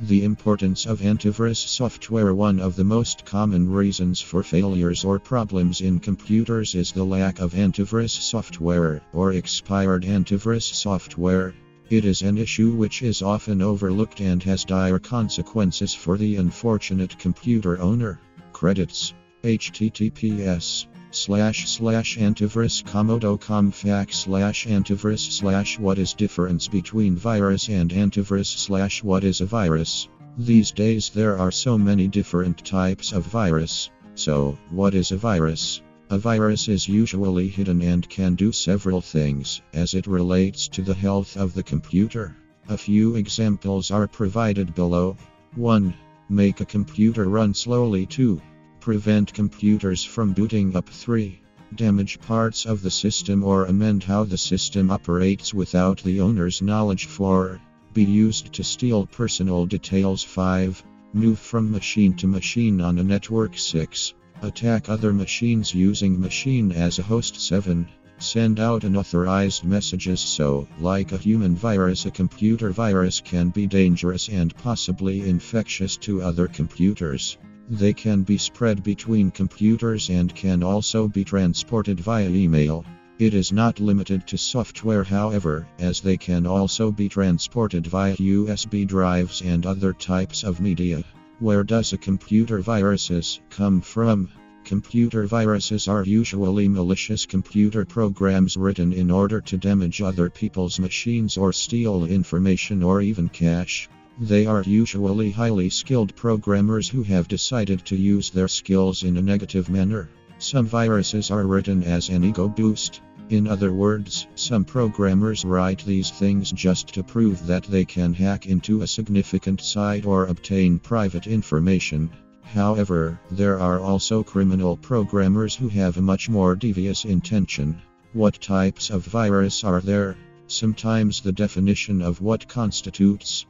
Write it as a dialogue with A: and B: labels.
A: The importance of antivirus software One of the most common reasons for failures or problems in computers is the lack of antivirus software or expired antivirus software. It is an issue which is often overlooked and has dire consequences for the unfortunate computer owner. Credits https slash slash antivirus comodo.com slash antivirus slash what is difference between virus and antivirus slash what is a virus. These days there are so many different types of virus. So what is a virus? A virus is usually hidden and can do several things as it relates to the health of the computer. A few examples are provided below. 1 make a computer run slowly. 2 Prevent computers from booting up 3. Damage parts of the system or amend how the system operates without the owner's knowledge 4. Be used to steal personal details 5. Move from machine to machine on a network 6. Attack other machines using machine as a host 7. Send out unauthorized messages so, like a human virus, a computer virus can be dangerous and possibly infectious to other computers. They can be spread between computers and can also be transported via email. It is not limited to software, however, as they can also be transported via USB drives and other types of media. Where does a computer viruses come from? Computer viruses are usually malicious computer programs written in order to damage other people's machines or steal information or even cash. They are usually highly skilled programmers who have decided to use their skills in a negative manner. Some viruses are written as an ego boost. In other words, some programmers write these things just to prove that they can hack into a significant site or obtain private information. However, there are also criminal programmers who have a much more devious intention. What types of virus are there? Sometimes the definition of what constitutes